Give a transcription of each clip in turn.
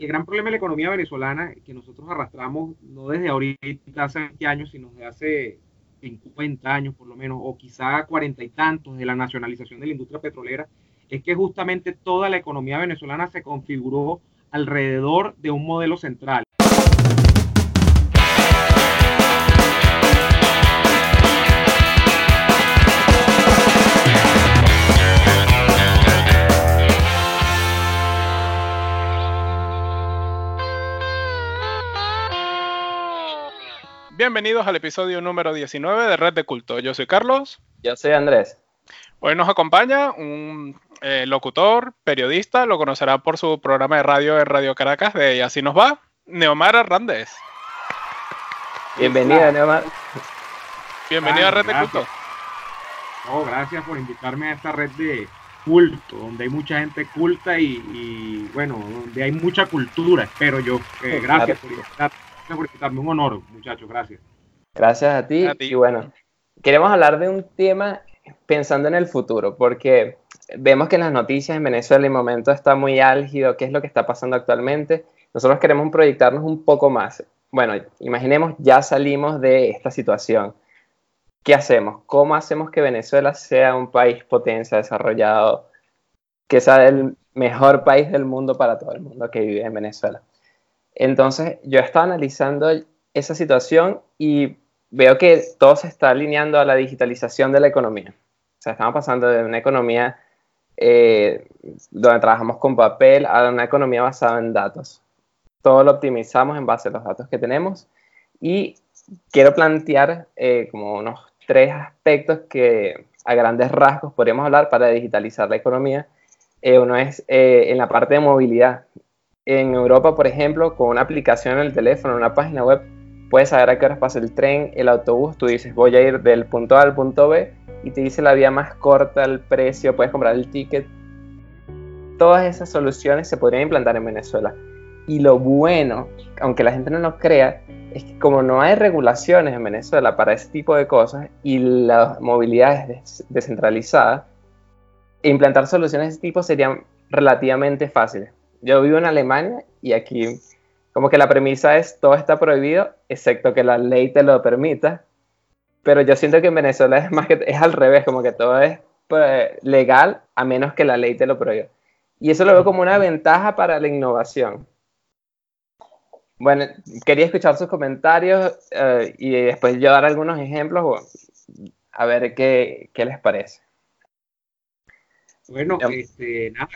el gran problema de la economía venezolana que nosotros arrastramos no desde ahorita, hace 20 años, sino desde hace 50 años por lo menos, o quizá cuarenta y tantos de la nacionalización de la industria petrolera, es que justamente toda la economía venezolana se configuró alrededor de un modelo central. Bienvenidos al episodio número 19 de Red de Culto. Yo soy Carlos. Yo soy Andrés. Hoy nos acompaña un eh, locutor, periodista, lo conocerá por su programa de radio en Radio Caracas de Y así nos va, Neomar Hernández. Bienvenida, Neomar. Bienvenida a Red de Culto. Oh, gracias por invitarme a esta red de culto, donde hay mucha gente culta y, bueno, donde hay mucha cultura, espero yo. Eh, gracias por invitarme por Un honor, muchachos. Gracias. Gracias a ti. Y bueno, queremos hablar de un tema pensando en el futuro, porque vemos que en las noticias en Venezuela el momento está muy álgido, qué es lo que está pasando actualmente. Nosotros queremos proyectarnos un poco más. Bueno, imaginemos, ya salimos de esta situación. ¿Qué hacemos? ¿Cómo hacemos que Venezuela sea un país potencia, desarrollado, que sea el mejor país del mundo para todo el mundo que vive en Venezuela? Entonces, yo estaba analizando esa situación y veo que todo se está alineando a la digitalización de la economía. O sea, estamos pasando de una economía eh, donde trabajamos con papel a una economía basada en datos. Todo lo optimizamos en base a los datos que tenemos y quiero plantear eh, como unos tres aspectos que a grandes rasgos podríamos hablar para digitalizar la economía. Eh, uno es en la parte de movilidad en Europa, por ejemplo, con una aplicación en el teléfono, una página web, puedes saber a qué horas pasa el tren, el autobús, tú dices voy a ir del punto A al punto B y te dice la vía más corta, el precio, puedes comprar el ticket. Todas esas soluciones se podrían implantar en Venezuela. Y lo bueno, aunque la gente no lo crea, es que como no hay regulaciones en Venezuela para ese tipo de cosas y la movilidad es descentralizada, implantar soluciones de ese tipo serían relativamente fáciles yo vivo en Alemania y aquí como que la premisa es todo está prohibido excepto que la ley te lo permita. Pero yo siento que en Venezuela es más que es al revés, como que todo es pues, legal a menos que la ley te lo prohíba. Y eso lo veo como una ventaja para la innovación. Bueno, quería escuchar sus comentarios eh, y después yo dar algunos ejemplos, a ver qué, qué les parece. Bueno, este, nada,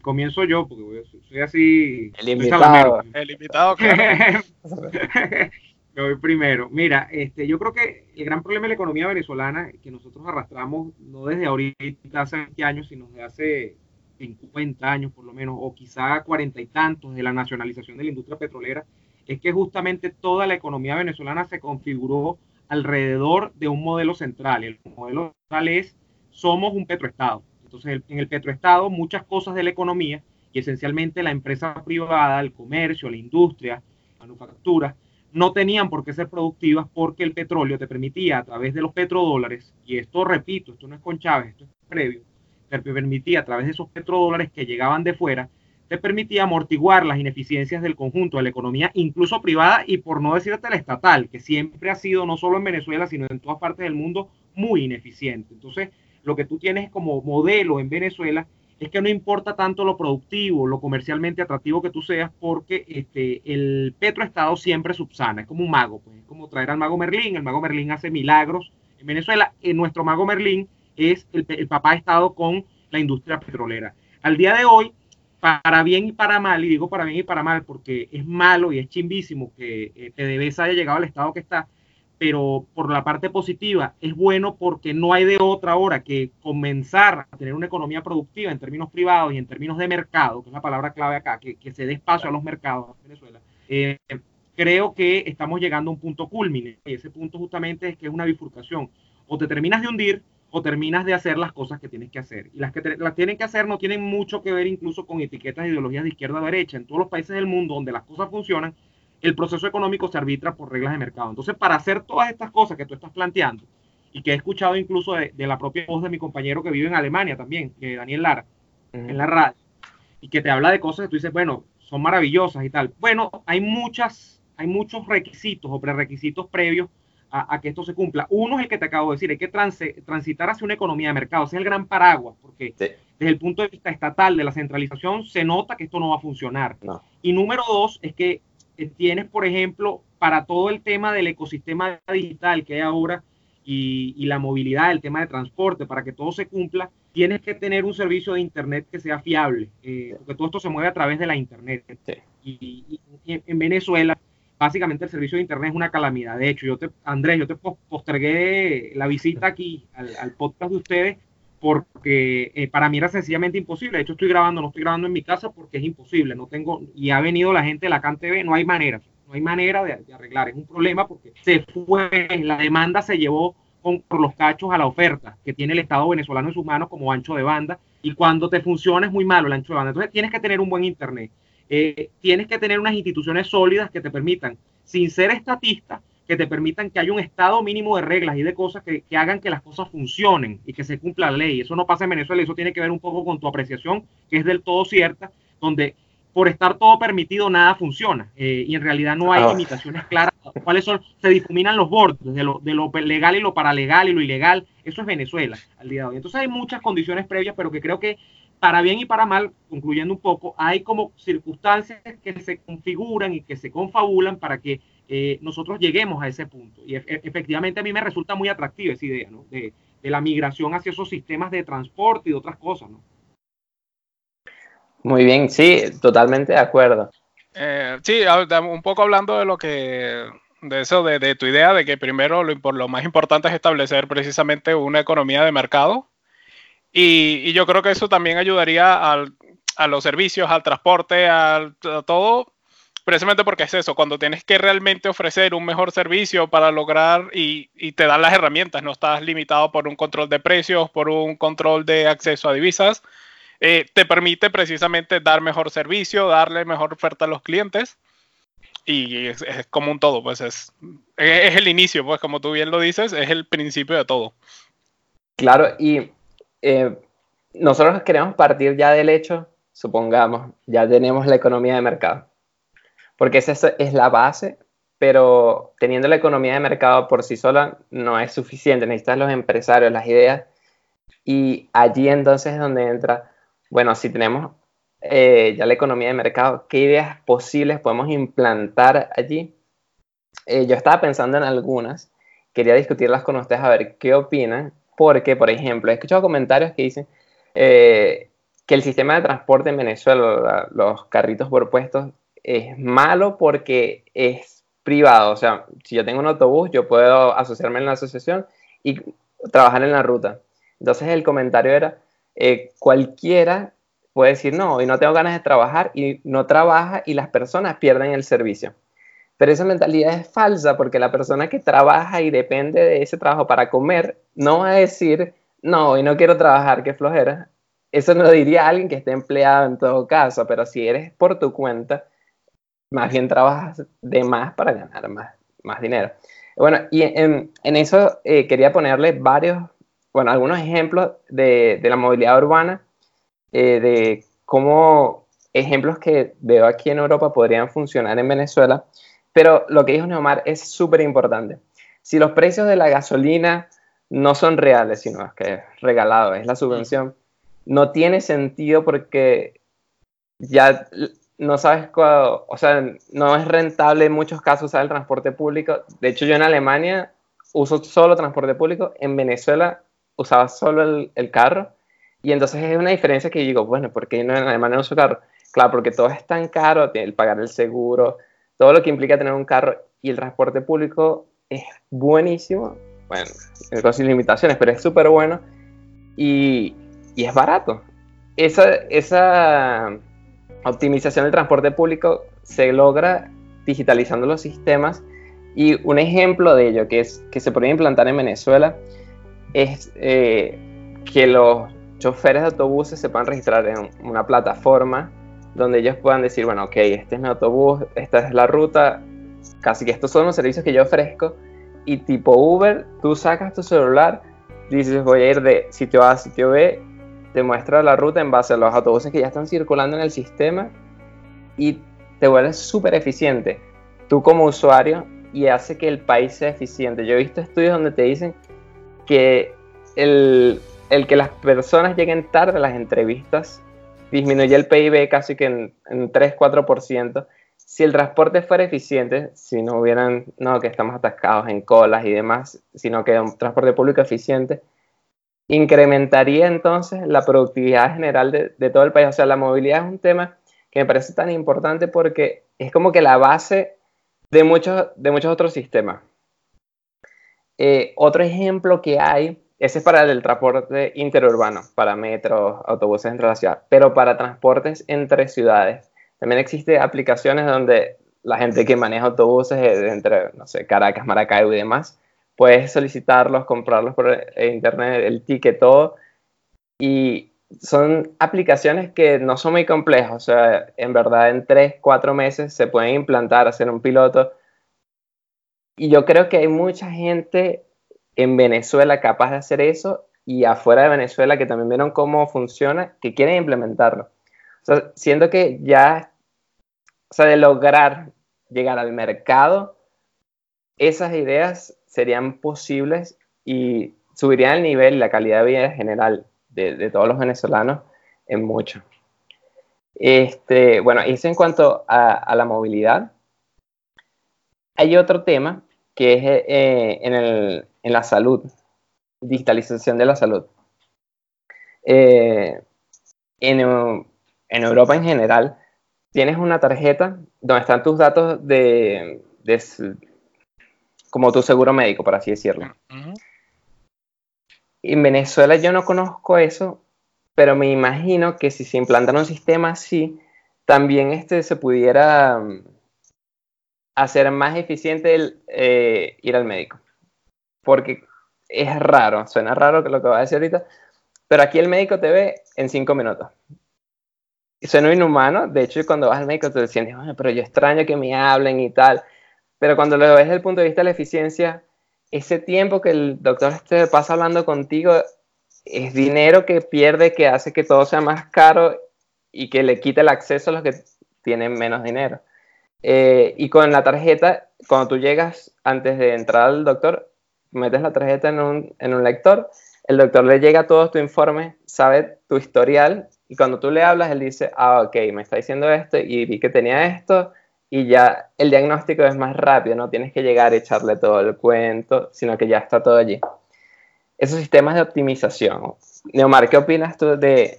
comienzo yo, porque soy así. El invitado. El invitado, claro. Me voy primero. Mira, este, yo creo que el gran problema de la economía venezolana que nosotros arrastramos, no desde ahorita, hace 20 años, sino desde hace 50 años por lo menos, o quizá cuarenta y tantos de la nacionalización de la industria petrolera, es que justamente toda la economía venezolana se configuró alrededor de un modelo central. El modelo central es, somos un petroestado entonces, en el petroestado, muchas cosas de la economía, y esencialmente la empresa privada, el comercio, la industria, manufactura, no tenían por qué ser productivas porque el petróleo te permitía a través de los petrodólares, y esto repito, esto no es con Chávez, esto es previo, te permitía a través de esos petrodólares que llegaban de fuera, te permitía amortiguar las ineficiencias del conjunto de la economía, incluso privada y por no decirte la estatal, que siempre ha sido no solo en Venezuela, sino en todas partes del mundo muy ineficiente. Entonces, lo que tú tienes como modelo en Venezuela es que no importa tanto lo productivo, lo comercialmente atractivo que tú seas, porque este, el petroestado siempre subsana, es como un mago, pues, es como traer al mago Merlín, el mago Merlín hace milagros en Venezuela, en nuestro mago Merlín es el, el papá estado con la industria petrolera. Al día de hoy, para bien y para mal, y digo para bien y para mal porque es malo y es chimbísimo que eh, PDVSA haya llegado al estado que está, pero por la parte positiva es bueno porque no hay de otra hora que comenzar a tener una economía productiva en términos privados y en términos de mercado, que es la palabra clave acá, que, se dé espacio a los mercados en Venezuela. Eh, creo que estamos llegando a un punto culmine y ese punto justamente es que es una bifurcación. O te terminas de hundir o terminas de hacer las cosas que tienes que hacer. Y las que las tienen que hacer no tienen mucho que ver incluso con etiquetas de ideologías de izquierda o derecha. En todos los países del mundo donde las cosas funcionan, el proceso económico se arbitra por reglas de mercado. Entonces, para hacer todas estas cosas que tú estás planteando y que he escuchado incluso de, la propia voz de mi compañero que vive en Alemania también, que Daniel Lara, en la radio, y que te habla de cosas que tú dices, bueno, son maravillosas y tal. Bueno, hay muchas, hay muchos requisitos o prerequisitos previos a, que esto se cumpla. Uno es el que te acabo de decir, hay que transitar hacia una economía de mercado, ese es el gran paraguas, porque desde el punto de vista estatal de la centralización se nota que esto no va a funcionar. Y número dos es que eh, tienes, por ejemplo, para todo el tema del ecosistema digital que hay ahora y, la movilidad, el tema de transporte, para que todo se cumpla, tienes que tener un servicio de Internet que sea fiable, eh, porque todo esto se mueve a través de la Internet. Y, en Venezuela básicamente el servicio de internet es una calamidad. De hecho, yo te, Andrés, yo te postergué la visita aquí al, podcast de ustedes porque eh, para mí era sencillamente imposible. De hecho, estoy grabando, no estoy grabando en mi casa porque es imposible. No tengo, y ha venido la gente de la CAN TV, no hay manera, no hay manera de, arreglar. Es un problema porque se fue, la demanda se llevó con, por los cachos a la oferta que tiene el Estado venezolano en sus manos como ancho de banda. Y cuando te funciona es muy malo el ancho de banda. Entonces tienes que tener un buen internet. Eh, tienes que tener unas instituciones sólidas que te permitan, sin ser estatista, que te permitan que haya un estado mínimo de reglas y de cosas que, hagan que las cosas funcionen y que se cumpla la ley. Eso no pasa en Venezuela, eso tiene que ver un poco con tu apreciación, que es del todo cierta, donde por estar todo permitido nada funciona eh, y en realidad no hay ah. limitaciones claras. ¿Cuáles son? Se difuminan los bordes de lo, de lo legal y lo paralegal y lo ilegal. Eso es Venezuela al día de hoy. Entonces hay muchas condiciones previas, pero que creo que para bien y para mal, concluyendo un poco, hay como circunstancias que se configuran y que se confabulan para que eh, nosotros lleguemos a ese punto. Y efectivamente a mí me resulta muy atractiva esa idea, ¿no? De, la migración hacia esos sistemas de transporte y de otras cosas, ¿no? Muy bien, sí, totalmente de acuerdo. Eh, sí, un poco hablando de lo que, de eso, de, tu idea de que primero lo, lo más importante es establecer precisamente una economía de mercado y, yo creo que eso también ayudaría a los servicios, al transporte, a, todo, precisamente porque es eso, cuando tienes que realmente ofrecer un mejor servicio para lograr y, te dan las herramientas, no estás limitado por un control de precios, por un control de acceso a divisas, eh, te permite precisamente dar mejor servicio, darle mejor oferta a los clientes y es, como un todo, pues es, es, el inicio, pues como tú bien lo dices, es el principio de todo. Claro, y eh, nosotros queremos partir ya del hecho, supongamos, ya tenemos la economía de mercado, porque esa es la base, pero teniendo la economía de mercado por sí sola no es suficiente, necesitas los empresarios, las ideas, y allí entonces es donde entra, bueno, si tenemos eh, ya la economía de mercado, ¿qué ideas posibles podemos implantar allí? Eh, yo estaba pensando en algunas, quería discutirlas con ustedes a ver qué opinan porque, por ejemplo, he escuchado comentarios que dicen eh, que el sistema de transporte en Venezuela, los carritos por puestos, es malo porque es privado. O sea, si yo tengo un autobús, yo puedo asociarme en la asociación y trabajar en la ruta. Entonces el comentario era, eh, cualquiera puede decir, no, hoy no tengo ganas de trabajar y no trabaja y las personas pierden el servicio. Pero esa mentalidad es falsa porque la persona que trabaja y depende de ese trabajo para comer no va a decir, no, hoy no quiero trabajar, qué flojera. Eso no lo diría alguien que esté empleado en todo caso, pero si eres por tu cuenta, más bien trabajas de más para ganar más, más dinero. Bueno, y en, eso eh, quería ponerle varios, bueno, algunos ejemplos de, de la movilidad urbana, eh, de cómo ejemplos que veo aquí en Europa podrían funcionar en Venezuela pero lo que dijo Neomar es súper importante. Si los precios de la gasolina no son reales, sino que es regalado, es la subvención, no tiene sentido porque ya no sabes, cuándo, o sea, no es rentable en muchos casos usar el transporte público. De hecho, yo en Alemania uso solo transporte público, en Venezuela usaba solo el, carro, y entonces es una diferencia que digo, bueno, ¿por qué no en Alemania no uso carro? Claro, porque todo es tan caro, el pagar el seguro, todo lo que implica tener un carro y el transporte público es buenísimo. Bueno, con sus limitaciones, pero es súper bueno y, y, es barato. Esa, esa optimización del transporte público se logra digitalizando los sistemas. Y un ejemplo de ello que, se podría implantar en Venezuela es eh, que los choferes de autobuses se puedan registrar en una plataforma donde ellos puedan decir, bueno, ok, este es mi autobús, esta es la ruta, casi que estos son los servicios que yo ofrezco, y tipo Uber, tú sacas tu celular, dices, voy a ir de sitio A a sitio B, te muestra la ruta en base a los autobuses que ya están circulando en el sistema, y te vuelves súper eficiente tú como usuario y hace que el país sea eficiente. Yo he visto estudios donde te dicen que el, el que las personas lleguen tarde a las entrevistas disminuye el PIB casi que en, en 3-4%. Si el transporte fuera eficiente, si no hubieran, no, que estamos atascados en colas y demás, sino que un transporte público eficiente, incrementaría entonces la productividad general de, todo el país. O sea, la movilidad es un tema que me parece tan importante porque es como que la base de muchos, de muchos otros sistemas. Eh, otro ejemplo que hay, ese es para el transporte interurbano, para metros, autobuses entre la ciudad, pero para transportes entre ciudades. También existen aplicaciones donde la gente que maneja autobuses entre, no sé, Caracas, Maracaibo y demás, puedes solicitarlos, comprarlos por internet, el ticket, todo. Y son aplicaciones que no son muy complejas, o sea, en verdad en tres, cuatro meses se pueden implantar, hacer un piloto. Y yo creo que hay mucha gente en Venezuela capaz de hacer eso y afuera de Venezuela que también vieron cómo funciona, que quieren implementarlo. O sea, siento que ya, o sea, de lograr llegar al mercado, esas ideas serían posibles y subirían el nivel, la calidad de vida en general de, todos los venezolanos en mucho. Este, bueno, eso en cuanto a, la movilidad. Hay otro tema que es eh, en, la salud, digitalización de la salud. Eh, en, Europa en general, tienes una tarjeta donde están tus datos de, como tu seguro médico, por así decirlo. En Venezuela yo no conozco eso, pero me imagino que si se implantara un sistema así, también este se pudiera mm, hacer más eficiente el, eh, ir al médico. Porque es raro, suena raro que lo que va a decir ahorita, pero aquí el médico te ve en cinco minutos. Suena inhumano, de hecho cuando vas al médico te decían, pero yo extraño que me hablen y tal, pero cuando lo ves desde el punto de vista de la eficiencia, ese tiempo que el doctor este pasa hablando contigo es dinero que pierde, que hace que todo sea más caro y que le quite el acceso a los que tienen menos dinero. Eh, y con la tarjeta, cuando tú llegas antes de entrar al doctor, metes la tarjeta en un, lector, el doctor le llega todo tu informe, sabe tu historial y cuando tú le hablas, él dice, ah, ok, me está diciendo esto y vi que tenía esto, y ya el diagnóstico es más rápido, no tienes que llegar a echarle todo el cuento, sino que ya está todo allí. Esos sistemas de optimización. Neomar, ¿qué opinas tú de...?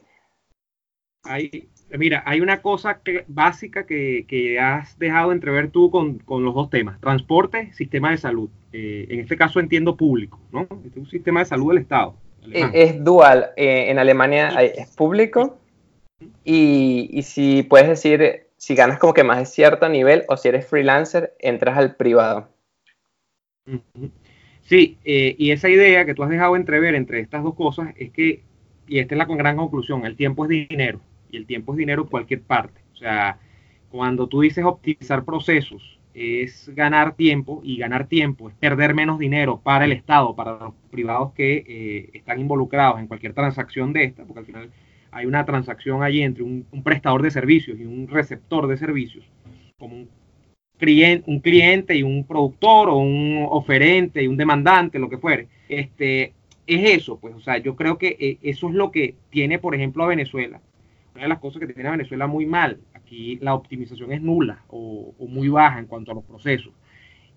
Hay, mira, hay una cosa básica que, has dejado entrever tú con, los dos temas, transporte, sistema de salud. Eh, en este caso entiendo público, ¿no? Este es un sistema de salud del Estado. Es, dual. Eh, en Alemania es público y, y si puedes decir si ganas como que más de cierto nivel o si eres freelancer, entras al privado. Sí, eh, y esa idea que tú has dejado entrever entre estas dos cosas es que, y esta es la gran conclusión, el tiempo es dinero, y el tiempo es dinero en cualquier parte. O sea, cuando tú dices optimizar procesos, es ganar tiempo, y ganar tiempo es perder menos dinero para el Estado, para los privados que eh, están involucrados en cualquier transacción de esta, porque al final hay una transacción allí entre un, prestador de servicios y un receptor de servicios, como un cliente, un cliente y un productor o un oferente y un demandante, lo que fuere. Este, es eso, pues, o sea, yo creo que eh, eso es lo que tiene, por ejemplo, a Venezuela. Una de las cosas que tiene a Venezuela muy mal, aquí la optimización es nula o muy baja en cuanto a los procesos.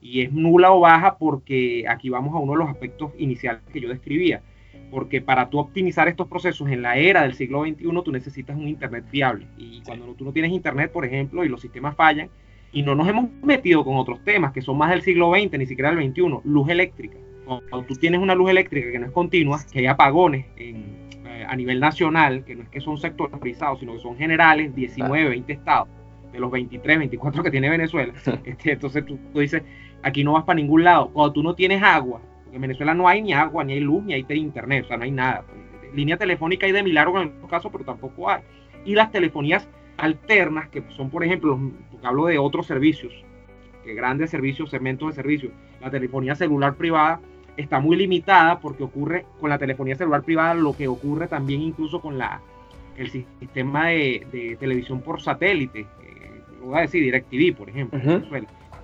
Y es nula o baja porque aquí vamos a uno de los aspectos iniciales que yo describía porque para tú optimizar estos procesos en la era del siglo XXI, tú necesitas un Internet fiable. Y cuando tú no tienes Internet, por ejemplo, y los sistemas fallan, y no nos hemos metido con otros temas que son más del siglo XX, ni siquiera del XXI, luz eléctrica. Cuando tú tienes una luz eléctrica que no es continua, que hay apagones eh, a nivel nacional, que no es que son sectorizados, sino que son generales, 19, 20 estados, de los 23, 24 que tiene Venezuela. Este, entonces tú, tú dices, aquí no vas para ningún lado. Cuando tú no tienes agua, en Venezuela no hay ni agua, ni hay luz, ni hay internet, o sea, no hay nada. Línea telefónica hay de milagro en algunos casos, pero tampoco hay. Y las telefonías alternas, que son, por ejemplo, porque hablo de otros servicios, que grandes servicios, segmentos de servicios, la telefonía celular privada está muy limitada porque ocurre con la telefonía celular privada lo que ocurre también incluso con la, el sistema de, televisión por satélite, eh, lo voy a decir, DirecTV, por ejemplo,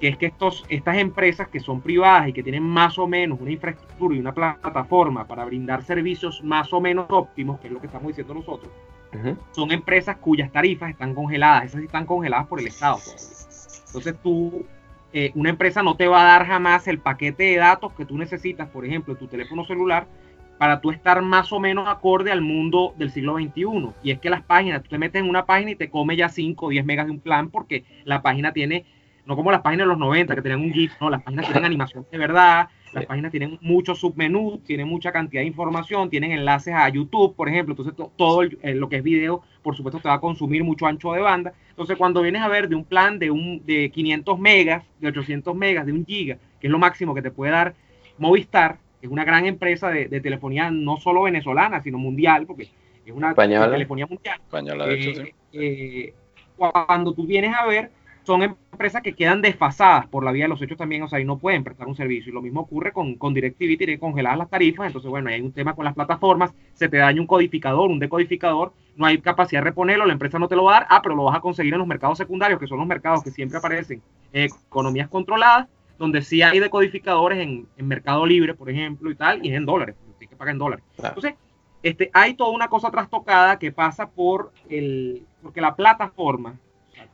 que es que estos, estas empresas que son privadas y que tienen más o menos una infraestructura y una plataforma para brindar servicios más o menos óptimos, que es lo que estamos diciendo nosotros, son empresas cuyas tarifas están congeladas, esas están congeladas por el Estado. Entonces tú, eh, una empresa no te va a dar jamás el paquete de datos que tú necesitas, por ejemplo, tu teléfono celular, para tú estar más o menos acorde al mundo del siglo XXI. Y es que las páginas, tú te metes en una página y te come ya 5 o 10 megas de un plan porque la página tiene, no como las páginas de los 90 que tenían un GIF, no, las páginas tienen animación de verdad, las páginas tienen muchos submenús, tienen mucha cantidad de información, tienen enlaces a YouTube, por ejemplo, entonces todo lo que es video, por supuesto, te va a consumir mucho ancho de banda. Entonces, cuando vienes a ver de un plan de, un, de 500 megas, de 800 megas, de un giga, que es lo máximo que te puede dar Movistar, es una gran empresa de, telefonía no solo venezolana, sino mundial, porque es una telefonía mundial. Española, de hecho, eh, eh, cuando tú vienes a ver, son empresas que quedan desfasadas por la vía de los hechos también, o sea, y no pueden prestar un servicio. Y lo mismo ocurre con, con DirecTV, tiene congeladas las tarifas, entonces, bueno, hay un tema con las plataformas, se te daña un codificador, un decodificador, no hay capacidad de reponerlo, la empresa no te lo va a dar, ah, pero lo vas a conseguir en los mercados secundarios, que son los mercados que siempre aparecen en economías controladas, donde sí hay decodificadores en, en Mercado Libre, por ejemplo, y tal, y es en dólares, tienes que pagar en dólares. Entonces, este, hay toda una cosa trastocada que pasa por el, porque la plataforma,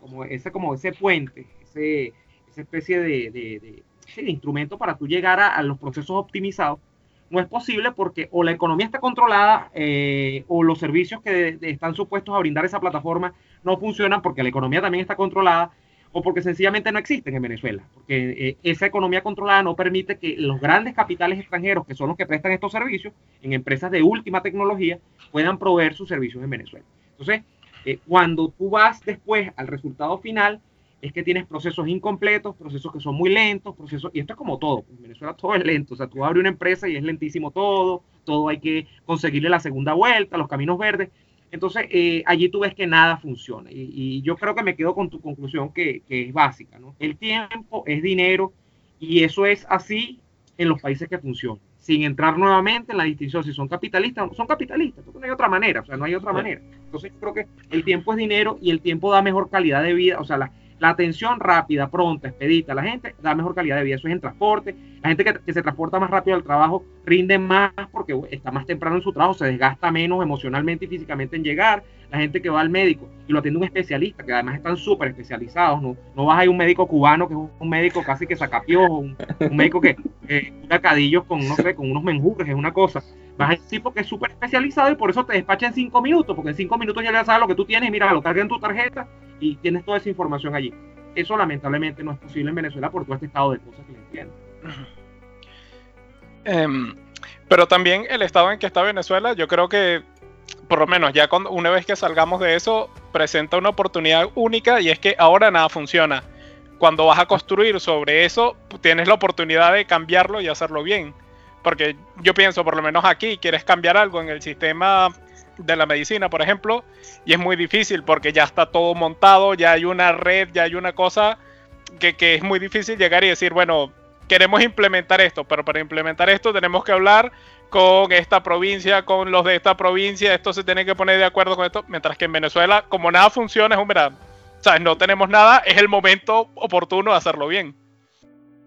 como ese, como ese puente, ese, esa especie de, de, instrumento para tú llegar a, los procesos optimizados, no es posible porque o la economía está controlada eh, o los servicios que están supuestos a brindar esa plataforma no funcionan porque la economía también está controlada o porque sencillamente no existen en Venezuela, porque eh, esa economía controlada no permite que los grandes capitales extranjeros, que son los que prestan estos servicios, en empresas de última tecnología, puedan proveer sus servicios en Venezuela. Entonces, eh, cuando tú vas después al resultado final, es que tienes procesos incompletos, procesos que son muy lentos, procesos, y esto es como todo, en Venezuela todo es lento, o sea, tú abres una empresa y es lentísimo todo, todo hay que conseguirle la segunda vuelta, los caminos verdes, entonces, eh, allí tú ves que nada funciona. Y, yo creo que me quedo con tu conclusión que, es básica. ¿no? El tiempo es dinero y eso es así en los países que funcionan. Sin entrar nuevamente en la distinción si son capitalistas o no son capitalistas, porque no hay otra manera, o sea, no hay otra manera. Entonces, creo que el tiempo es dinero y el tiempo da mejor calidad de vida, o sea, la, la atención rápida, pronta, expedita, la gente da mejor calidad de vida. Eso es en transporte. La gente que, se transporta más rápido al trabajo rinde más porque está más temprano en su trabajo, se desgasta menos emocionalmente y físicamente en llegar. La gente que va al médico y lo atiende un especialista, que además están súper especializados. No, no vas a ir un médico cubano que es un médico casi que sacapió, un, un médico que eh, cadillos con, no sé, con unos menjures, es una cosa. Vas a ir tipo que es súper especializado y por eso te despacha en cinco minutos, porque en cinco minutos ya le sabes lo que tú tienes y mira, lo carga en tu tarjeta y tienes toda esa información allí. Eso lamentablemente no es posible en Venezuela por todo este estado de cosas que le entiendo. Em, pero también el estado en que está Venezuela, yo creo que por lo menos ya cuando, una vez que salgamos de eso, presenta una oportunidad única y es que ahora nada funciona. Cuando vas a construir sobre eso, tienes la oportunidad de cambiarlo y hacerlo bien. Porque yo pienso, por lo menos aquí, quieres cambiar algo en el sistema de la medicina, por ejemplo, y es muy difícil porque ya está todo montado, ya hay una red, ya hay una cosa que, es muy difícil llegar y decir, bueno, queremos implementar esto, pero para implementar esto tenemos que hablar con esta provincia, con los de esta provincia, esto se tiene que poner de acuerdo con esto, mientras que en Venezuela, como nada funciona, es un verano. ¿Sabes? No tenemos nada, es el momento oportuno de hacerlo bien.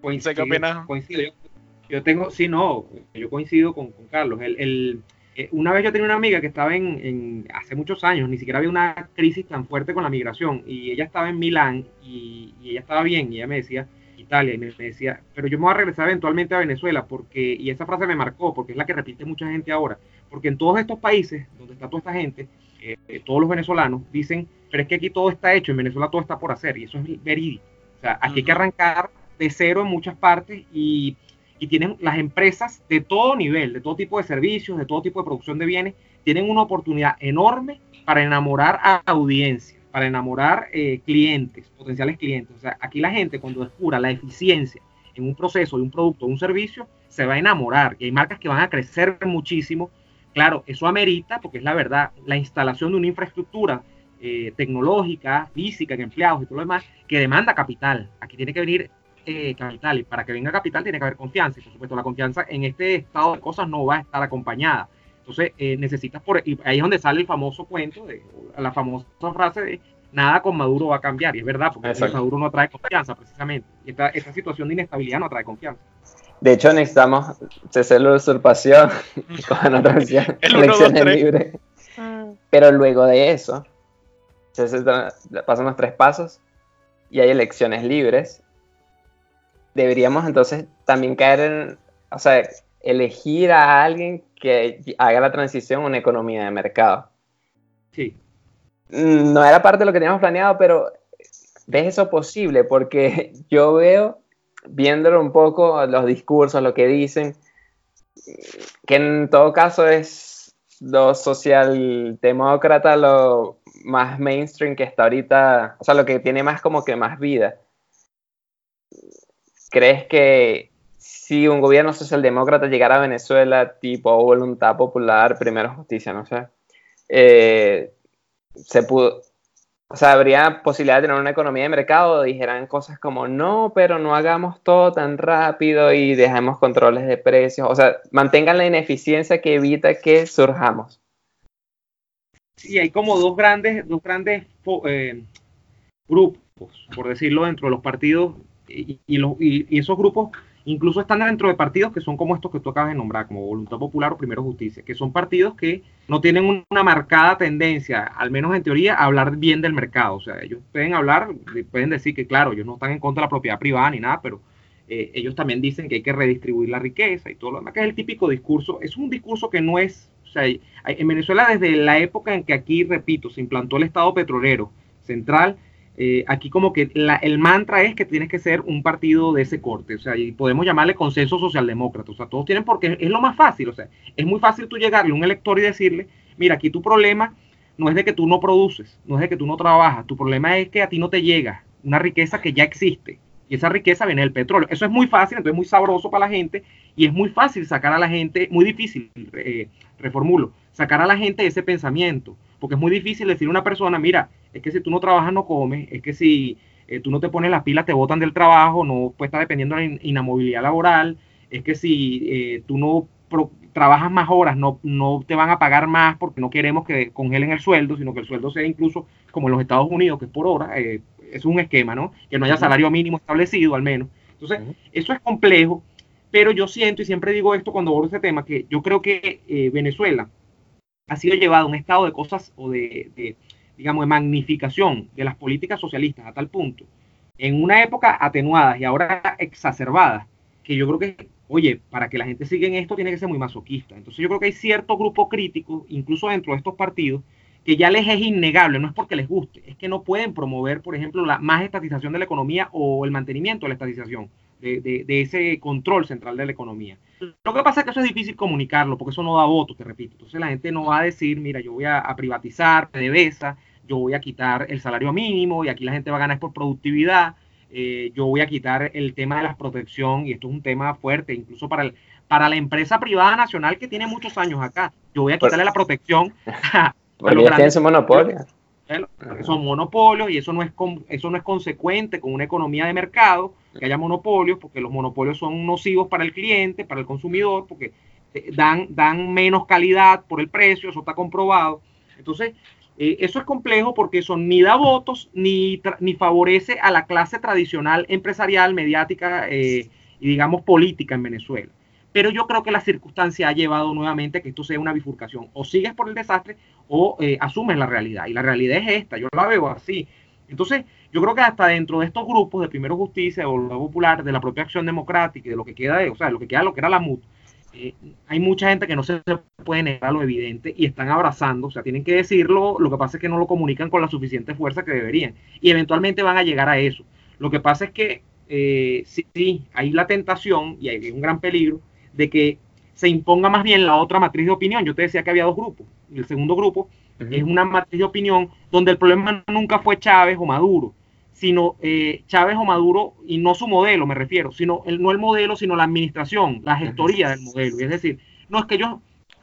Coincido, ¿Qué opinas? Coincido. Yo tengo, sí, no, yo coincido con, Carlos. el, eh, una vez yo tenía una amiga que estaba en, hace muchos años, ni siquiera había una crisis tan fuerte con la migración, y ella estaba en Milán y, ella estaba bien, y ella me decía, Italia, y me, decía, pero yo me voy a regresar eventualmente a Venezuela, porque, y esa frase me marcó, porque es la que repite mucha gente ahora, porque en todos estos países donde está toda esta gente, eh, todos los venezolanos dicen, pero es que aquí todo está hecho, en Venezuela todo está por hacer, y eso es verídico. O sea, aquí hay que arrancar de cero en muchas partes y y tienen las empresas de todo nivel, de todo tipo de servicios, de todo tipo de producción de bienes, tienen una oportunidad enorme para enamorar a audiencia, para enamorar eh, clientes, potenciales clientes. O sea, aquí la gente cuando descubra la eficiencia en un proceso, de un producto, de un servicio, se va a enamorar. Y hay marcas que van a crecer muchísimo. Claro, eso amerita, porque es la verdad, la instalación de una infraestructura eh, tecnológica, física, en empleados y todo lo demás, que demanda capital. Aquí tiene que venir eh, capital. Y para que venga capital tiene que haber confianza. Y por supuesto, la confianza en este estado de cosas no va a estar acompañada. Entonces, eh, necesitas por. Y ahí es donde sale el famoso cuento, de, la famosa frase de nada con Maduro va a cambiar. Y es verdad, porque Maduro no trae confianza, precisamente. Y esta, esta situación de inestabilidad no trae confianza. De hecho, necesitamos hacer la usurpación con otra elecciones libres. Ah. Pero luego de eso, pasan los tres pasos y hay elecciones libres. Deberíamos entonces también caer en, o sea, elegir a alguien que haga la transición a una economía de mercado. Sí. No era parte de lo que teníamos planeado, pero ¿ves eso posible? Porque yo veo viéndolo un poco, los discursos, lo que dicen, que en todo caso es lo socialdemócrata, lo más mainstream que está ahorita, o sea, lo que tiene más como que más vida. ¿Crees que si un gobierno socialdemócrata llegara a Venezuela, tipo voluntad popular, primero justicia, no sé, eh, se pudo, o sea, habría posibilidad de tener una economía de mercado, dijeran cosas como, no, pero no hagamos todo tan rápido y dejemos controles de precios, o sea, mantengan la ineficiencia que evita que surjamos. Sí, hay como dos grandes, dos grandes eh, grupos, por decirlo, dentro de los partidos y, y esos grupos Incluso están dentro de partidos que son como estos que tú acabas de nombrar, como Voluntad Popular o Primero Justicia, que son partidos que no tienen una marcada tendencia, al menos en teoría, a hablar bien del mercado. O sea, ellos pueden hablar, pueden decir que, claro, ellos no están en contra de la propiedad privada ni nada, pero eh, ellos también dicen que hay que redistribuir la riqueza y todo lo demás, que es el típico discurso. Es un discurso que no es, o sea, en Venezuela desde la época en que aquí, repito, se implantó el Estado petrolero central, eh, aquí como que el mantra es que tienes que ser un partido de ese corte, o sea, y podemos llamarle consenso socialdemócrata, o sea, todos tienen porque es lo más fácil, o sea, es muy fácil tú llegarle a un elector y decirle, mira, aquí tu problema no es de que tú no produces, no es de que tú no trabajas, tu problema es que a ti no te llega una riqueza que ya existe, y esa riqueza viene del petróleo. Eso es muy fácil, entonces es muy sabroso para la gente, y es muy fácil sacar a la gente, muy difícil, eh, reformulo, sacar a la gente ese pensamiento, porque es muy difícil decir a una persona, mira, es que si tú no trabajas no comes, es que si eh, tú no te pones las pilas te botan del trabajo, no puedes estar dependiendo de la inamovilidad laboral, es que si eh, tú no trabajas más horas, no, no te van a pagar más porque no queremos que congelen el sueldo, sino que el sueldo sea incluso como en los Estados Unidos, que es por hora, eh, es un esquema, ¿no? Que no haya salario mínimo establecido al menos. Entonces, eso es complejo, pero yo siento, y siempre digo esto cuando abordo este tema, que yo creo que Venezuela ha sido llevado a un estado de cosas o de digamos, de magnificación de las políticas socialistas a tal punto, en una época atenuada y ahora exacerbada, que yo creo que, oye, para que la gente siga en esto tiene que ser muy masoquista. Entonces yo creo que hay cierto grupo crítico, incluso dentro de estos partidos, que ya les es innegable, no es porque les guste, es que no pueden promover, por ejemplo, la más estatización de la economía o el mantenimiento de la estatización, de, de ese control central de la economía. Lo que pasa es que eso es difícil comunicarlo, porque eso no da votos, te repito. Entonces la gente no va a decir, mira, yo voy a, privatizar PDVSA, yo voy a quitar el salario mínimo y aquí la gente va a ganar por productividad. Eh, yo voy a quitar el tema de la protección y esto es un tema fuerte, incluso para, el, para la empresa privada nacional que tiene muchos años acá. Yo voy a quitarle la protección. Porque ya tienen su monopolio. Son monopolios y eso no, es eso no es consecuente con una economía de mercado que haya monopolios, porque los monopolios son nocivos para el cliente, para el consumidor, porque eh, dan, dan menos calidad por el precio, eso está comprobado. Entonces, eh, eso es complejo porque eso ni da votos ni, ni favorece a la clase tradicional empresarial, mediática eh, y digamos política en Venezuela. Pero yo creo que la circunstancia ha llevado nuevamente a que esto sea una bifurcación. O sigues por el desastre o asumes la realidad. Y la realidad es esta, yo la veo así. Entonces, yo creo que hasta dentro de estos grupos de Primero Justicia, de Voluntad Popular, de la propia Acción Democrática y de lo que queda, de, o sea, lo que queda lo que era la MUT, eh, hay mucha gente que no se puede negar lo evidente y están abrazando, o sea, tienen que decirlo, lo que pasa es que no lo comunican con la suficiente fuerza que deberían y eventualmente van a llegar a eso. Lo que pasa es que eh, sí, sí, hay la tentación y hay un gran peligro de que se imponga más bien la otra matriz de opinión. Yo te decía que había dos grupos. El segundo grupo es una matriz de opinión donde el problema nunca fue Chávez o Maduro, sino eh, Chávez o Maduro, y no su modelo, me refiero, sino el, no el modelo, sino la administración, la gestoría del modelo. es decir, no es que ellos,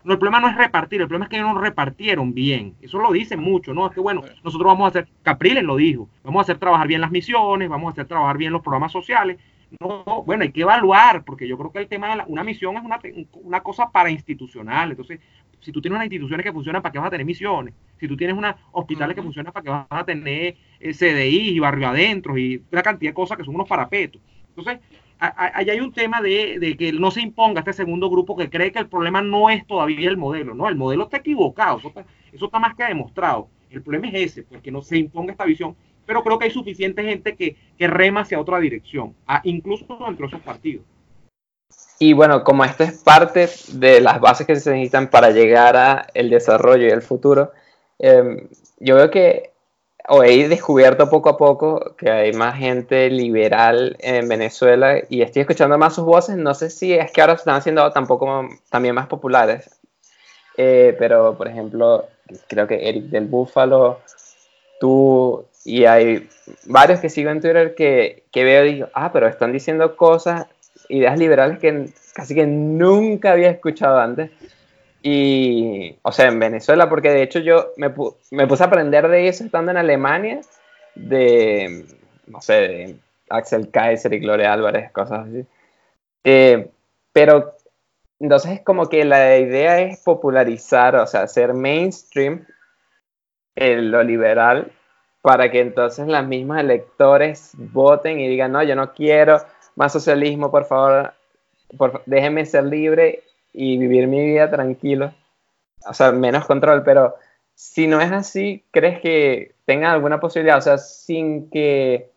no, el problema no es repartir, el problema es que ellos no repartieron bien. Eso lo dicen mucho, ¿no? Es que bueno, nosotros vamos a hacer, Capriles lo dijo, vamos a hacer trabajar bien las misiones, vamos a hacer trabajar bien los programas sociales, No, bueno, hay que evaluar, porque yo creo que el tema de una misión es una, una cosa para institucional. Entonces, si tú tienes unas instituciones que funcionan, ¿para qué vas a tener misiones? Si tú tienes unos hospitales que funcionan, ¿para qué vas a tener eh, CDI y barrio adentro y una cantidad de cosas que son unos parapetos? Entonces, ahí hay un tema de, que no se imponga este segundo grupo que cree que el problema no es todavía el modelo, ¿no? El modelo está equivocado, eso está, eso está más que demostrado. El problema es ese, pues que no se imponga esta visión, pero creo que hay suficiente gente que, que rema hacia otra dirección, incluso entre esos partidos. Y bueno, como esto es parte de las bases que se necesitan para llegar a el desarrollo y el futuro, em, yo veo que o he descubierto poco a poco que hay más gente liberal en Venezuela y estoy escuchando más sus voces. No sé si es que ahora se están haciendo tampoco también más populares, eh, pero por ejemplo, creo que Eric del Búfalo, tú y hay varios que sigo en Twitter que, que veo y digo, ah, pero están diciendo cosas ideas liberales que casi que nunca había escuchado antes. Y, o sea, en Venezuela, porque de hecho yo me, puse a aprender de eso estando en Alemania, de, no sé, de Axel Kaiser y Gloria Álvarez, cosas así. Eh, pero entonces es como que la idea es popularizar, o sea, hacer mainstream lo liberal para que entonces las mismas electores voten y digan, no, yo no quiero más socialismo, por favor, por, déjenme ser libre y vivir mi vida tranquilo. O sea, menos control, pero si no es así, ¿crees que tenga alguna posibilidad? O sea, sin que,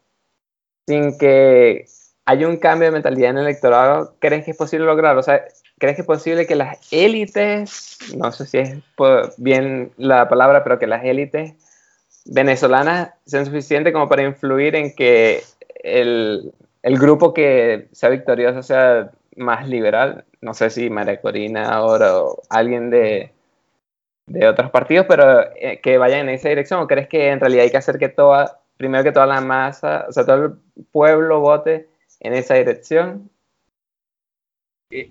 sin que haya un cambio de mentalidad en el electorado, ¿crees que es posible lograrlo? O sea, ¿crees que es posible que las élites, no sé si es bien la palabra, pero que las élites venezolanas sean suficientes como para influir en que el, el grupo que sea victorioso sea más liberal. No sé si María Corina ahora o alguien de, de otros partidos, pero eh, que vayan en esa dirección. ¿O crees que en realidad hay que hacer que toda, primero que toda la masa, o sea, todo el pueblo vote en esa dirección? Eh,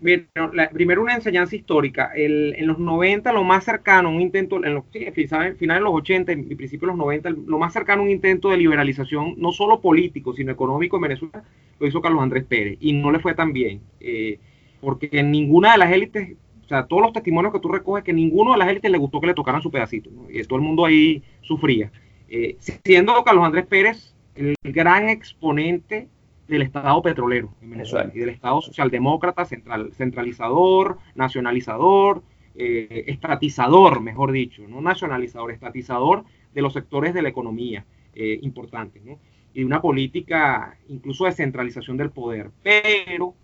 primero una enseñanza histórica. en los 90, lo más cercano, un intento, en los sí, finales de los 80 y principios de los 90, lo más cercano un intento de liberalización, no solo político, sino económico en Venezuela, lo hizo Carlos Andrés Pérez. Y no le fue tan bien, eh, porque en ninguna de las élites, o sea, todos los testimonios que tú recoges, que ninguno de las élites le gustó que le tocaran su pedacito, y todo el mundo ahí sufría. Eh, siendo Carlos Andrés Pérez el gran exponente del Estado petrolero en Venezuela y del Estado socialdemócrata central, centralizador, nacionalizador, eh, estatizador, mejor dicho, no nacionalizador, estatizador de los sectores de la economía eh, importantes, ¿no? Y una política incluso de centralización del poder. Pero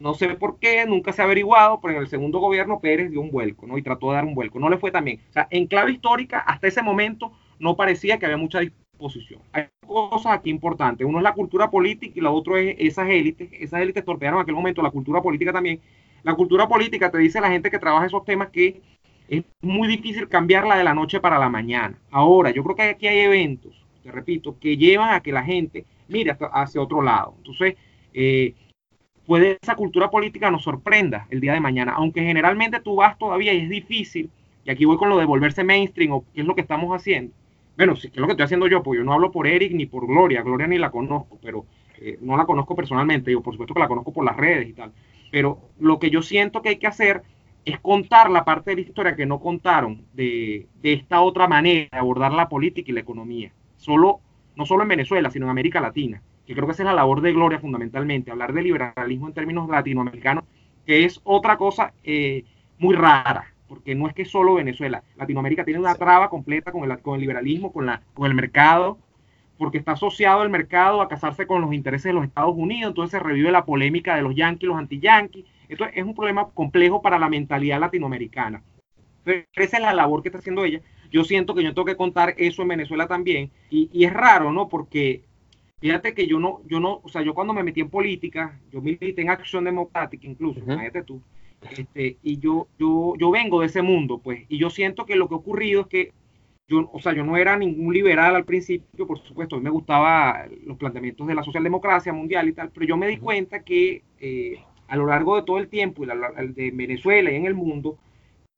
no sé por qué, nunca se ha averiguado, pero en el segundo gobierno Pérez dio un vuelco, ¿no? Y trató de dar un vuelco. No le fue tan bien. O sea, en clave histórica, hasta ese momento no parecía que había mucha Hay cosas aquí importantes. Uno es la cultura política y lo otro es esas élites. Esas élites torpearon en aquel momento la cultura política también. La cultura política te dice la gente que trabaja esos temas que es muy difícil cambiarla de la noche para la mañana. Ahora, yo creo que aquí hay eventos, te repito, que llevan a que la gente mire hacia otro lado. Entonces, eh, puede esa cultura política nos sorprenda el día de mañana, aunque generalmente tú vas todavía y es difícil, y aquí voy con lo de volverse mainstream o qué es lo que estamos haciendo, bueno, sí, que es lo que estoy haciendo yo, pues yo no hablo por Eric ni por Gloria, Gloria ni la conozco, pero eh, no la conozco personalmente, yo por supuesto que la conozco por las redes y tal, pero lo que yo siento que hay que hacer es contar la parte de la historia que no contaron de, esta otra manera de abordar la política y la economía, solo, no solo en Venezuela, sino en América Latina, que creo que esa es la labor de Gloria fundamentalmente, hablar de liberalismo en términos latinoamericanos, que es otra cosa eh, muy rara, porque no es que solo Venezuela, Latinoamérica tiene una traba completa con el, con el liberalismo, con, la, con el mercado, porque está asociado el mercado a casarse con los intereses de los Estados Unidos, entonces se revive la polémica de los yanquis, los anti-yanquis. Esto es un problema complejo para la mentalidad latinoamericana. Pero esa es la labor que está haciendo ella. Yo siento que yo tengo que contar eso en Venezuela también. Y, y es raro, ¿no? Porque fíjate que yo no, yo no, o sea, yo cuando me metí en política, yo milité en acción democrática incluso, fíjate tú, este, y yo, yo, yo vengo de ese mundo, pues, y yo siento que lo que ha ocurrido es que yo, o sea, yo no era ningún liberal al principio, por supuesto, a mí me gustaban los planteamientos de la socialdemocracia mundial y tal, pero yo me di cuenta que eh, a lo largo de todo el tiempo, y de Venezuela y en el mundo,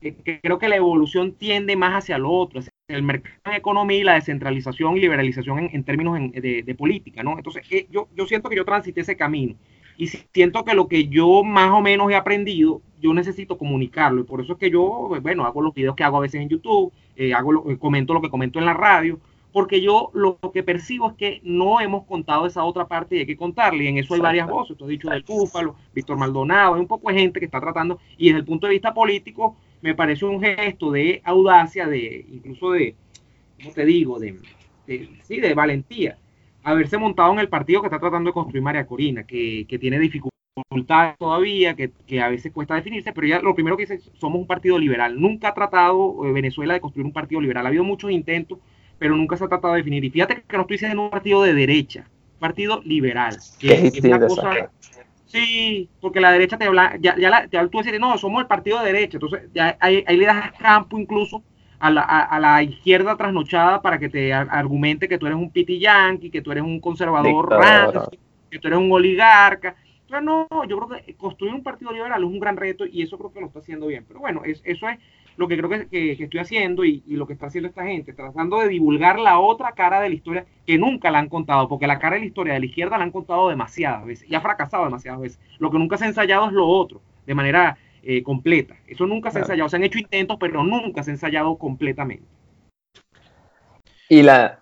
eh, creo que la evolución tiende más hacia lo otro, hacia el mercado de economía y la descentralización y liberalización en, términos de, política, ¿no? Entonces, eh, yo, yo siento que yo transité ese camino Y siento que lo que yo más o menos he aprendido, yo necesito comunicarlo. Y por eso es que yo, bueno, hago los videos que hago a veces en YouTube, eh, hago eh, comento lo que comento en la radio, porque yo lo, que percibo es que no hemos contado esa otra parte y hay que contarle. Y en eso hay varias voces. Tú has dicho del Búfalo, Víctor Maldonado, hay un poco de gente que está tratando. Y desde el punto de vista político, me parece un gesto de audacia, de incluso de, ¿cómo te digo? De, sí, de valentía. Haberse montado en el partido que está tratando de construir María Corina, que, que tiene dificultades todavía, que, que, a veces cuesta definirse, pero ya lo primero que dice, somos un partido liberal. Nunca ha tratado eh, Venezuela de construir un partido liberal. Ha habido muchos intentos pero nunca se ha tratado de definir. Y fíjate que no estoy diciendo un partido de derecha, partido liberal. Que es, una cosa, sí, porque la derecha te habla, ya, ya la, te, tú decir, no, somos el partido de derecha, entonces ya, ahí, le das campo incluso a la, a, la, izquierda trasnochada para que te argumente que tú eres un piti yankee, que tú eres un conservador que tú eres un oligarca. Entonces, no, yo creo que construir un partido liberal es un gran reto y eso creo que lo está haciendo bien. Pero bueno, es, eso es lo que creo que, estoy haciendo y, lo que está haciendo esta gente, tratando de divulgar la otra cara de la historia que nunca la han contado, porque la cara de la historia de la izquierda la han contado demasiadas veces y ha fracasado demasiadas veces. Lo que nunca se ha ensayado es lo otro, de manera eh, completa. Eso nunca se ha ensayado. Se han hecho intentos, pero nunca se ha ensayado completamente. ¿Y la,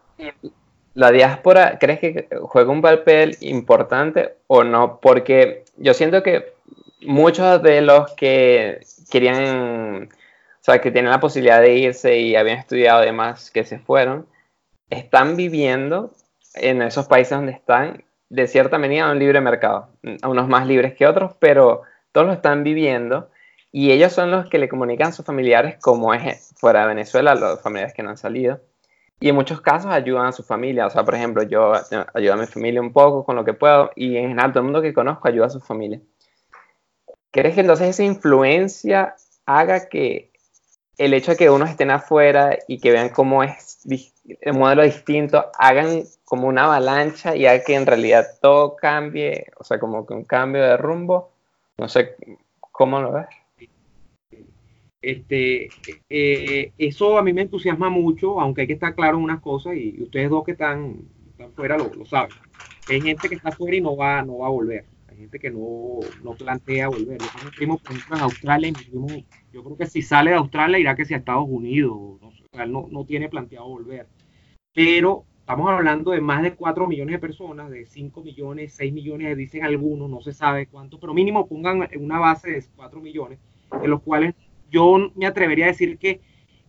la diáspora, crees que juega un papel importante o no? Porque yo siento que muchos de los que querían o sea, que tienen la posibilidad de irse y habían estudiado además que se fueron, están viviendo en esos países donde están, de cierta manera, un libre mercado. Unos más libres que otros, pero todos lo están viviendo y ellos son los que le comunican a sus familiares como es fuera de Venezuela, los familiares que no han salido. Y en muchos casos ayudan a su familia. O sea, por ejemplo, yo ayudo a mi familia un poco con lo que puedo y en general todo el mundo que conozco ayuda a su familia. ¿Crees que entonces esa influencia haga que el hecho de que unos estén afuera y que vean cómo es el modelo distinto, hagan como una avalancha y haga que en realidad todo cambie, o sea, como que un cambio de rumbo. No sé cómo lo ves. Este, eh, eso a mí me entusiasma mucho, aunque hay que estar claro en unas cosas y ustedes dos que están, fuera lo, saben. Hay gente que está afuera y no va, no va a volver gente que no, no plantea volver. Yo primo, por ejemplo, en Australia, yo creo que si sale de Australia irá que sea Estados Unidos, no, no tiene planteado volver. Pero estamos hablando de más de 4 millones de personas, de 5 millones, 6 millones, dicen algunos, no se sabe cuánto, pero mínimo pongan una base de 4 millones, de los cuales yo me atrevería a decir que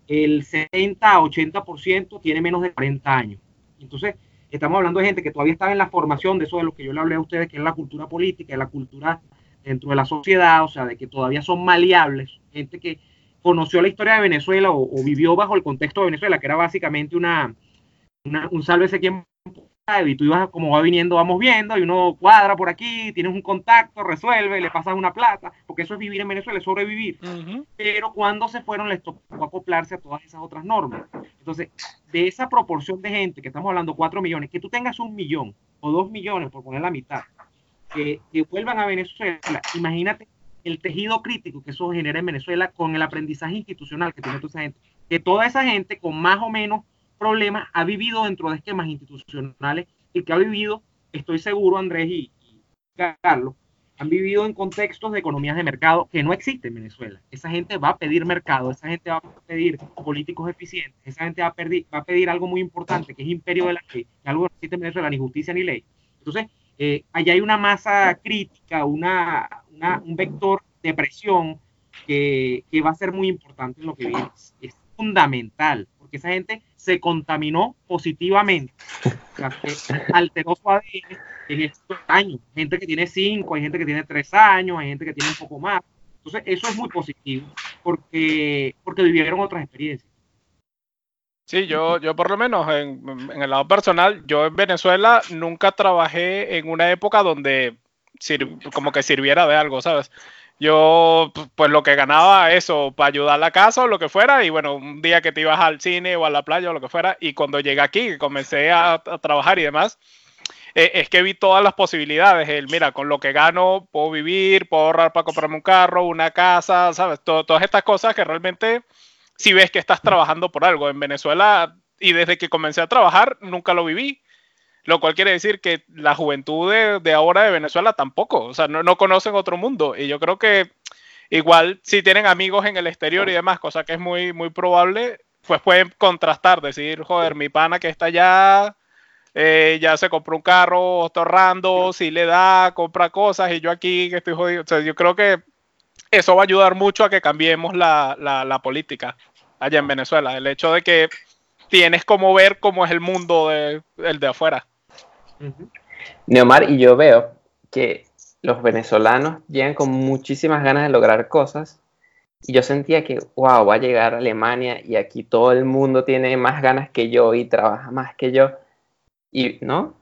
el 70 a 80% tiene menos de 40 años. Entonces, Estamos hablando de gente que todavía está en la formación de eso de lo que yo le hablé a ustedes, que es la cultura política, la cultura dentro de la sociedad, o sea, de que todavía son maleables, gente que conoció la historia de Venezuela o, vivió bajo el contexto de Venezuela, que era básicamente una, una un sálvese quien y tú ibas como va viniendo, vamos viendo, y uno cuadra por aquí, tienes un contacto, resuelve, le pasas una plata, porque eso es vivir en Venezuela, es sobrevivir. Pero cuando se fueron les tocó acoplarse a todas esas otras normas. Entonces, de esa proporción de gente, que estamos hablando cuatro millones, que tú tengas un millón o dos millones, por poner la mitad, que, que vuelvan a Venezuela, imagínate el tejido crítico que eso genera en Venezuela con el aprendizaje institucional que tiene toda esa gente. Que toda esa gente con más o menos problemas ha vivido dentro de esquemas institucionales y que ha vivido, estoy seguro, Andrés y, Carlos, han vivido en contextos de economías de mercado que no existen en Venezuela. Esa gente va a pedir mercado, esa gente va a pedir políticos eficientes, esa gente va a, pedir, va a pedir algo muy importante, que es imperio de la ley, que algo no existe en Venezuela, ni justicia ni ley. Entonces, eh, allá hay una masa crítica, una, un vector de presión que, que, va a ser muy importante en lo que viene. Es fundamental, porque esa gente se contaminó positivamente, o sea, alteró su ADN en estos años. Gente que tiene 5, hay gente que tiene 3 años, hay gente que tiene un poco más. Entonces, eso es muy positivo porque, porque vivieron otras experiencias. Sí, yo, yo por lo menos en, en, el lado personal, yo en Venezuela nunca trabajé en una época donde como que sirviera de algo, ¿sabes? Yo pues lo que ganaba eso para ayudar a la casa o lo que fuera y bueno, un día que te ibas al cine o a la playa o lo que fuera y cuando llegué aquí comencé a, trabajar y demás, eh, es que vi todas las posibilidades, el mira, con lo que gano puedo vivir, puedo ahorrar para comprarme un carro, una casa, sabes, todas estas cosas que realmente si ves que estás trabajando por algo en Venezuela y desde que comencé a trabajar nunca lo viví. Lo cual quiere decir que la juventud de, ahora de Venezuela tampoco, o sea, no, no, conocen otro mundo. Y yo creo que igual si tienen amigos en el exterior y demás, cosa que es muy, muy probable, pues pueden contrastar, decir, joder, mi pana que está allá, eh, ya se compró un carro, está ahorrando, si le da, compra cosas y yo aquí que estoy jodido. O sea, yo creo que eso va a ayudar mucho a que cambiemos la, la política allá en Venezuela. El hecho de que tienes como ver cómo es el mundo de, el de afuera. Neomar, y yo veo que los venezolanos llegan con muchísimas ganas de lograr cosas. Y yo sentía que, wow, va a llegar a Alemania y aquí todo el mundo tiene más ganas que yo y trabaja más que yo. Y, ¿no?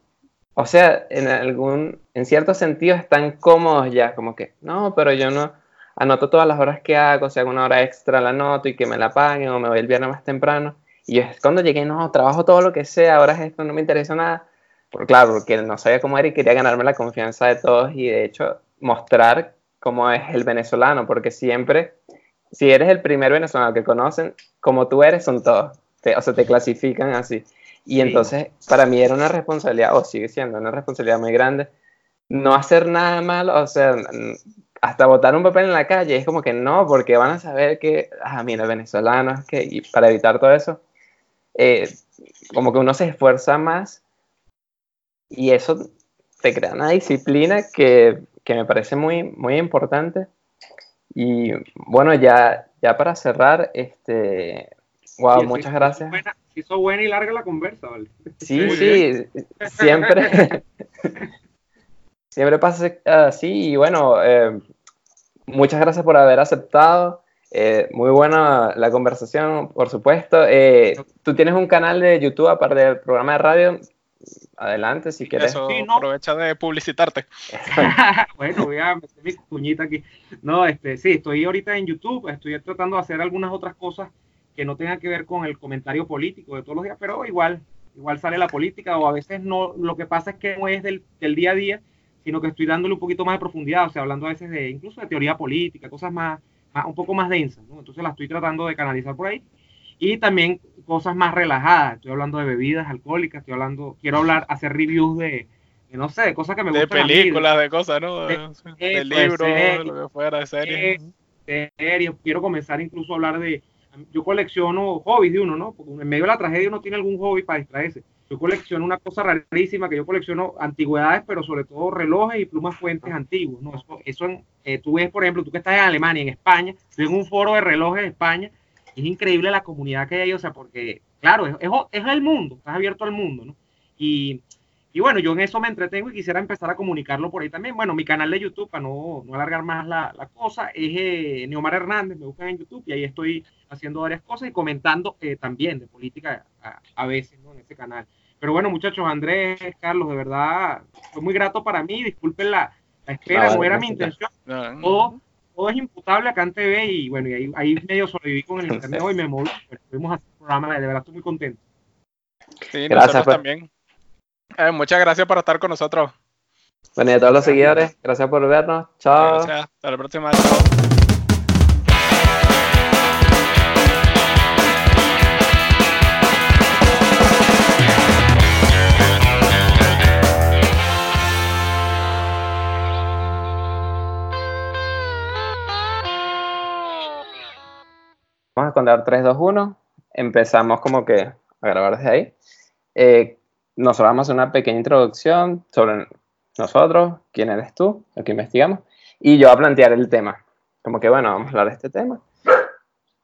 O sea, en algún, en cierto sentido están cómodos ya, como que, no, pero yo no anoto todas las horas que hago, si hago una hora extra la anoto y que me la paguen o me voy el viernes más temprano. Y es cuando llegué, no, trabajo todo lo que sea, ahora es esto, no me interesa nada. Por, claro, porque no sabía cómo era y quería ganarme la confianza de todos y de hecho mostrar cómo es el venezolano, porque siempre, si eres el primer venezolano que conocen, como tú eres, son todos. o sea, te clasifican así. Y entonces, para mí era una responsabilidad, o sigue siendo una responsabilidad muy grande, no hacer nada malo, o sea, hasta botar un papel en la calle, es como que no, porque van a saber que, ah, mira, venezolanos, que, y para evitar todo eso, eh, como que uno se esfuerza más y eso te crea una disciplina que, que, me parece muy, muy importante. Y bueno, ya, ya para cerrar, este, wow, muchas gracias. hizo buena y larga la conversa, ¿vale? Sí, sí, siempre, siempre pasa así y bueno, eh, muchas gracias por haber aceptado. Eh, muy buena la conversación, por supuesto. Eh, Tú tienes un canal de YouTube aparte del programa de radio. Adelante, si quieres. Eso, aprovecha de publicitarte. bueno, voy a meter mi cuñita aquí. No, este, sí, estoy ahorita en YouTube. Estoy tratando de hacer algunas otras cosas que no tengan que ver con el comentario político de todos los días, pero igual, igual sale la política o a veces no. Lo que pasa es que no es del, del día a día, sino que estoy dándole un poquito más de profundidad, o sea, hablando a veces de incluso de teoría política, cosas más un poco más densa, ¿no? Entonces la estoy tratando de canalizar por ahí. Y también cosas más relajadas. Estoy hablando de bebidas alcohólicas, estoy hablando, quiero hablar, hacer reviews de, no sé, de cosas que me gustan. De películas, de cosas, ¿no? De, libros, de lo que fuera, de series. De series. Quiero comenzar incluso a hablar de. Yo colecciono hobbies de uno, ¿no? Porque en medio de la tragedia uno tiene algún hobby para distraerse. Yo colecciono una cosa rarísima, que yo colecciono antigüedades, pero sobre todo relojes y plumas fuentes antiguos. ¿no? Eso, eso eh, tú ves, por ejemplo, tú que estás en Alemania, en España, estoy en un foro de relojes de España, es increíble la comunidad que hay, o sea, porque, claro, es, es, el mundo, estás abierto al mundo, ¿no? Y, y, bueno, yo en eso me entretengo y quisiera empezar a comunicarlo por ahí también. Bueno, mi canal de YouTube, para no, no alargar más la, la cosa, es eh, Neomar Hernández, me buscan en YouTube y ahí estoy haciendo varias cosas y comentando eh, también de política a, a veces, ¿no? En ese canal. Pero bueno, muchachos, Andrés, Carlos, de verdad, fue muy grato para mí. Disculpen la, espera, no, era mi intención. Todo, todo, es imputable acá en TV y bueno, y ahí, ahí medio sobreviví con el internet hoy me moví. Pero pudimos hacer un programa, de verdad estoy muy contento. Sí, gracias pues. también. Eh, muchas gracias por estar con nosotros. Bueno, y a todos los seguidores, gracias por vernos. Chao. Gracias. Hasta la próxima. Chao. Contar 3, 2, 1. Empezamos como que a grabar desde ahí. Eh, nosotros vamos a hacer una pequeña introducción sobre nosotros, quién eres tú, lo que investigamos, y yo a plantear el tema. Como que bueno, vamos a hablar de este tema.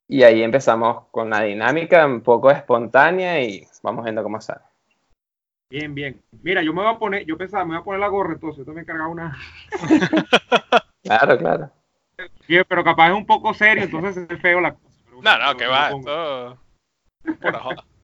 Y ahí empezamos con la dinámica un poco espontánea y vamos viendo cómo sale. Bien, bien. Mira, yo me voy a poner, yo pensaba, me voy a poner la gorra, entonces yo también cargaba una. claro, claro. pero capaz es un poco serio, entonces es feo la no, no, que va, esto.